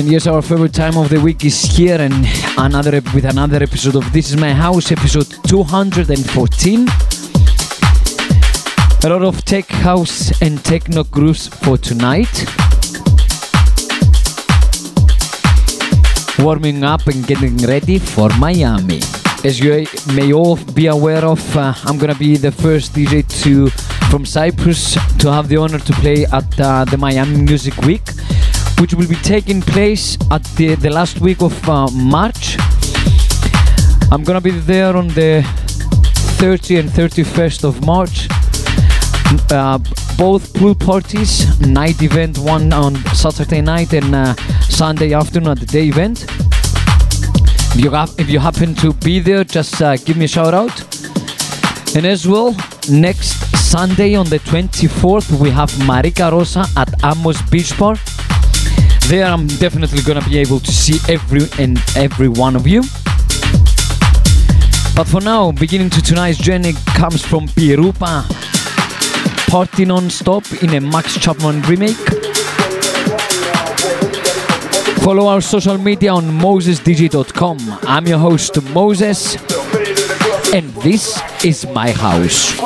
And yes, our favorite time of the week is here and another with another episode of This Is My House, episode 214. A lot of tech house and techno grooves for tonight. Warming up and getting ready for Miami. As you may all be aware of, uh, I'm gonna be the first DJ to from Cyprus to have the honor to play at uh, the Miami Music Week which will be taking place at the, the last week of uh, March. I'm gonna be there on the 30th and 31st of March. Uh, both pool parties, night event, one on Saturday night and uh, Sunday afternoon at the day event. If you, have, if you happen to be there, just uh, give me a shout out. And as well, next Sunday on the 24th, we have Marika Rosa at Amos Beach Bar. There I'm definitely gonna be able to see every and every one of you. But for now, beginning to tonight's journey comes from Pirupa, Party Non-Stop in a Max Chapman remake. Follow our social media on mosesdj.com. I'm your host Moses, and this is my house.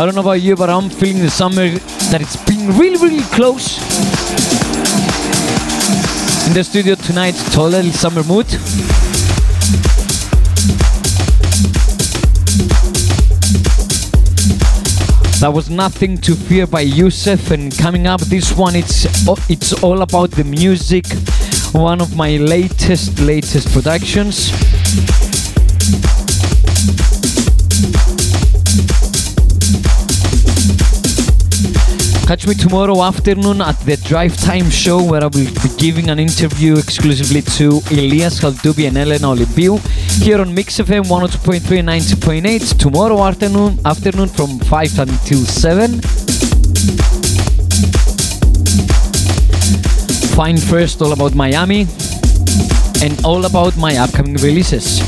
I don't know about you, but I'm feeling the summer that it's been really, really close. In the studio tonight, total summer mood. That was Nothing to Fear by Yousef and coming up this one it's it's all about the music one of my latest latest productions Catch me tomorrow afternoon at the Drive Time Show where I will be giving an interview exclusively to Elias Haldubi and Elena Olympiou here on Mix FM 102.3 and 90.8 tomorrow afternoon, afternoon from 5 until 7. Find first all about Miami and all about my upcoming releases.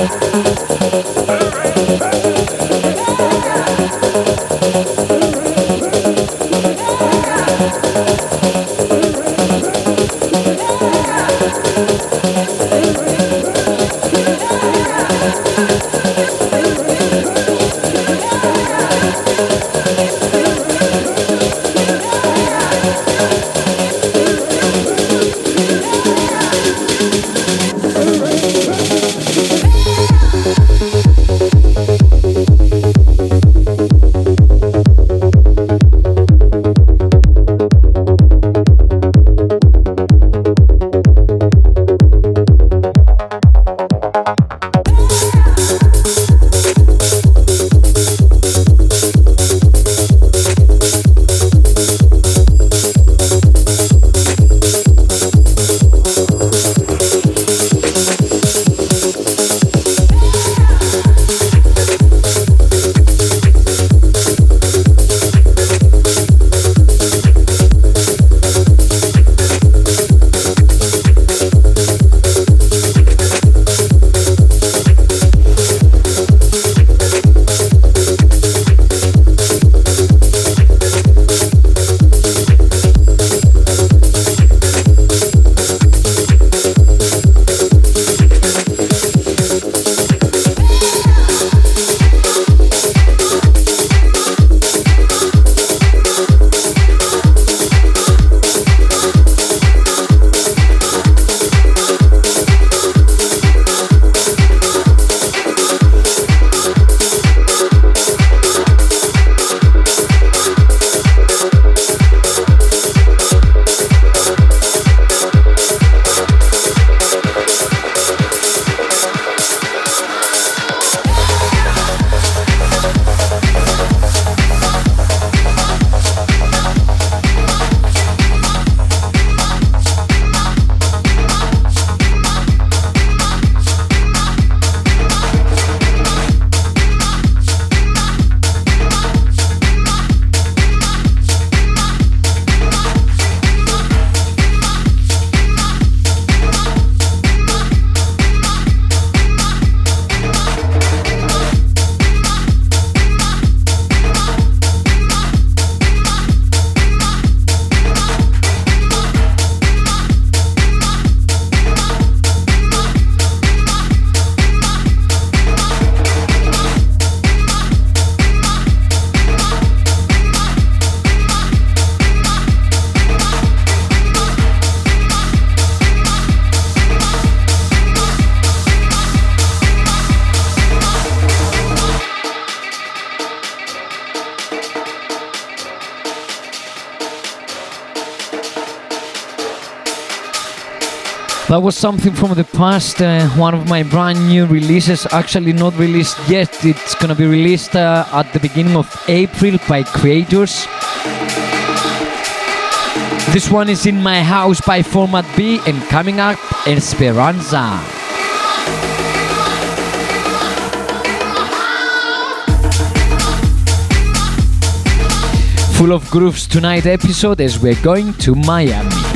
ああ。That was something from the past, uh, one of my brand new releases, actually not released yet. It's gonna be released uh, at the beginning of April by Creators. This one is In My House by Format B and coming up Esperanza. Full of grooves tonight episode as we're going to Miami.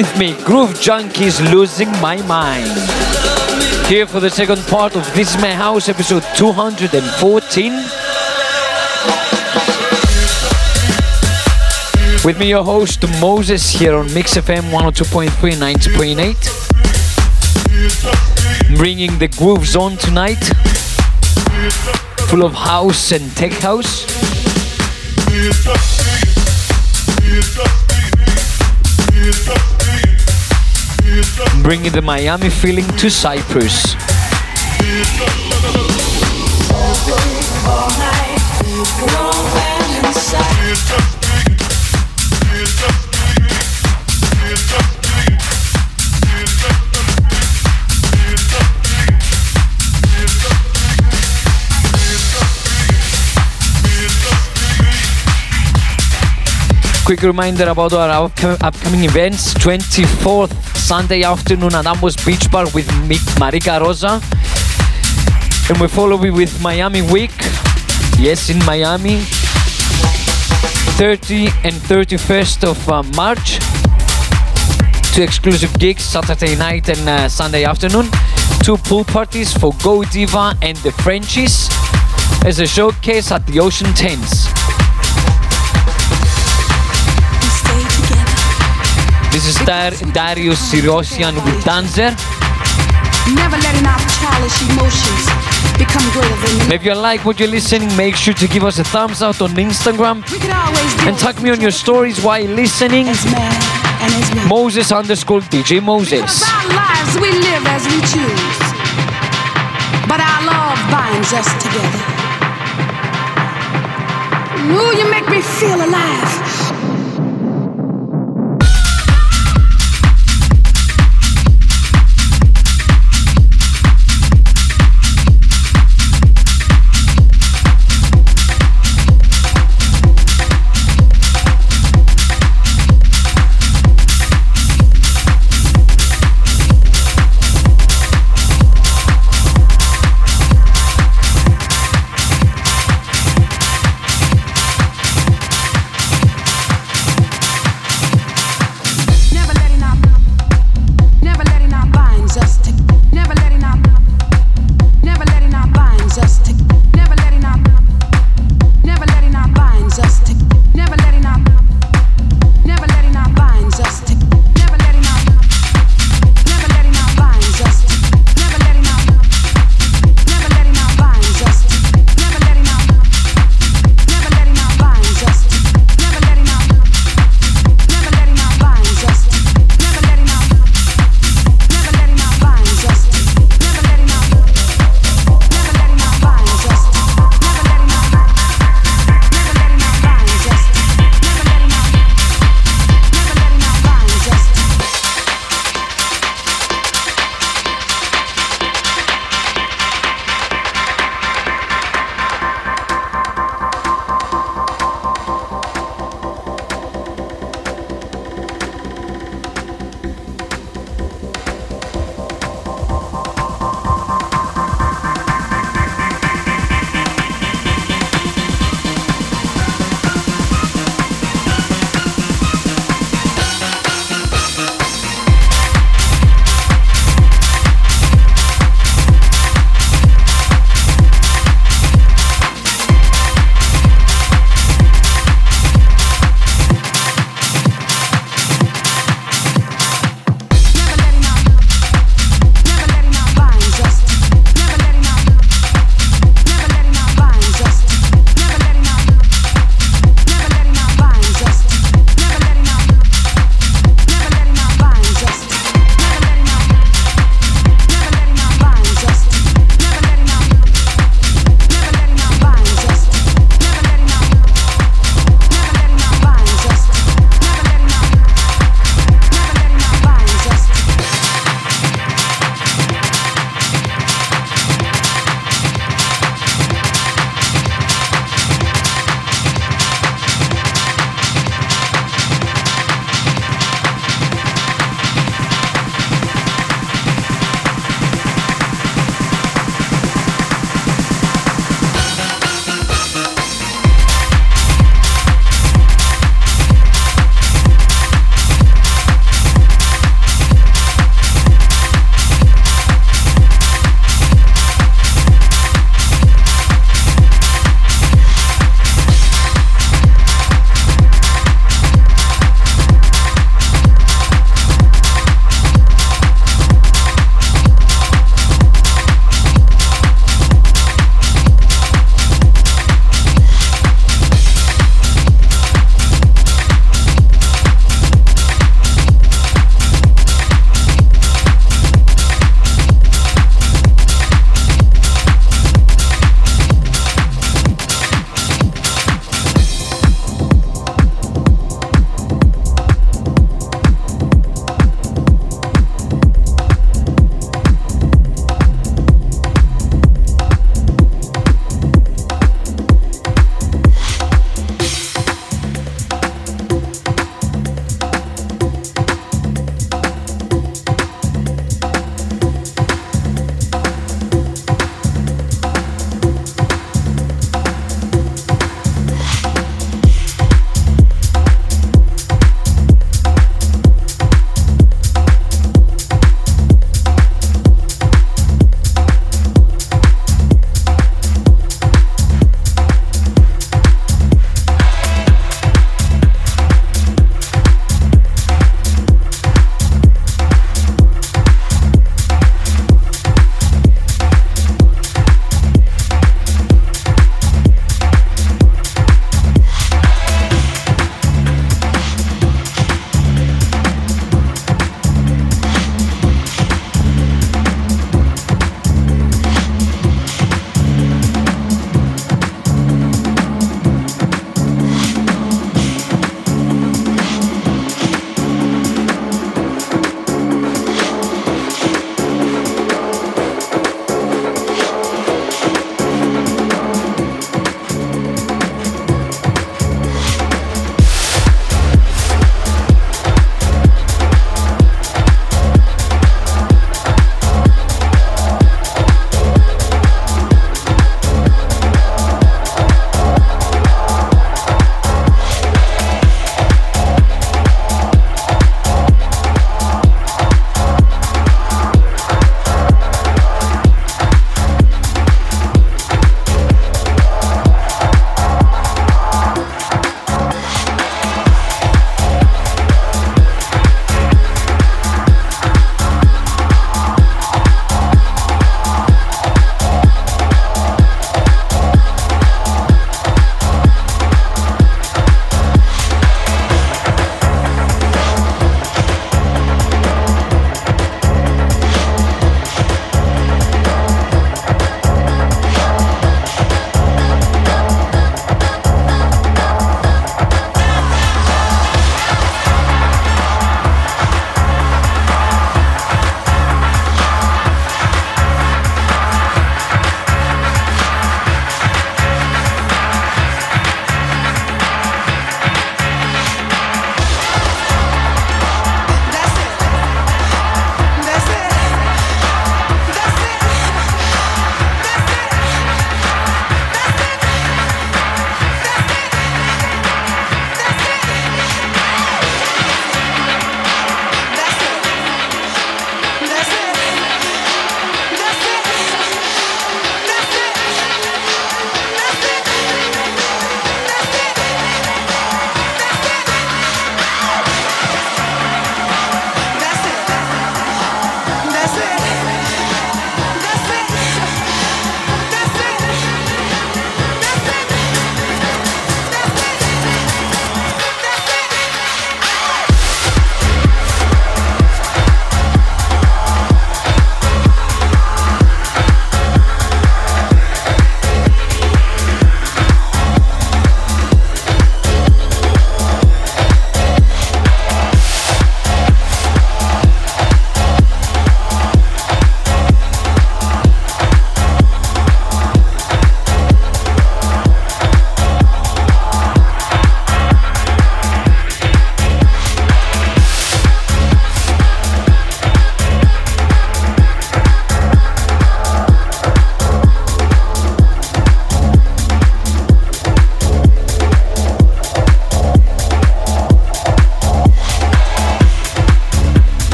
With me? Groove Junkies losing my mind. Here for the second part of This Is My House, episode 214. With me, your host Moses here on Mix FM 102.3 90.8. Bringing the groove zone tonight, full of house and tech house. Bringing the Miami feeling to Cyprus. Quick reminder about our upco- upcoming events 24th Sunday afternoon at Ammos Beach Bar with Marika Rosa. And we follow it with Miami Week. Yes, in Miami. 30 and 31st of uh, March. Two exclusive gigs Saturday night and uh, Sunday afternoon. Two pool parties for Go Diva and the Frenchies as a showcase at the Ocean Tents. This is Dar- Darius Syrossian with Danzer. Never letting our childish emotions become greater than If you like what you're listening, make sure to give us a thumbs up on Instagram We could always and tag me on your stories while listening. as man and as woman. Moses underscore DJ Moses. our lives we live as we choose. But our love binds us together. Ooh, you make me feel alive.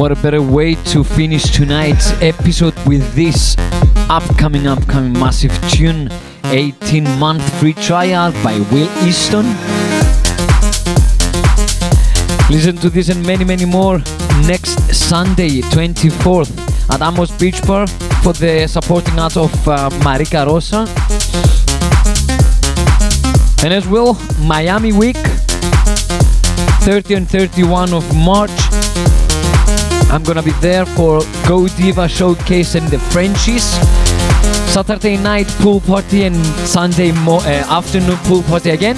What a better way to finish tonight's episode with this upcoming, upcoming massive tune 18 month free trial by Will Easton. Listen to this and many, many more next Sunday, 24th at Ammos Beach Bar. for the supporting art of uh, Marika Rosa. And as well, Miami Week, 30 and 31 of March. I'm gonna be there for Go Diva Showcase and the Frenchies. Saturday night pool party and Sunday mo- uh, afternoon pool party again.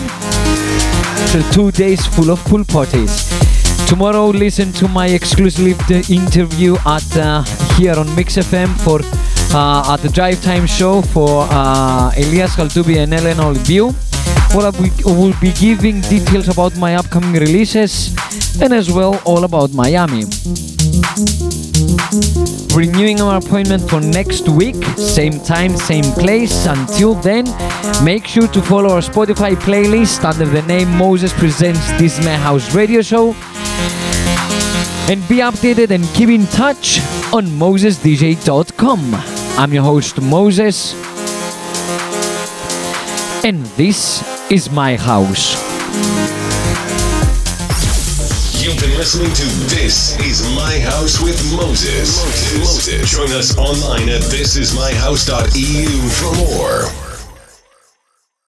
So two days full of pool parties. Tomorrow, listen to my exclusive interview at uh, here on Mix FM for uh, at the Drive Time show for uh, Elias Kaltubi and Elena Olbiu. Well, I will be giving details about my upcoming releases and as well all about Miami. Renewing our appointment for next week, same time, same place. Until then, make sure to follow our Spotify playlist under the name Moses Presents This House Radio Show and be updated and keep in touch on mosesdj.com. I'm your host Moses, and this is my house. You've been listening to This Is My House with Moses. Moses. Join us online at thisismyhouse.eu for more.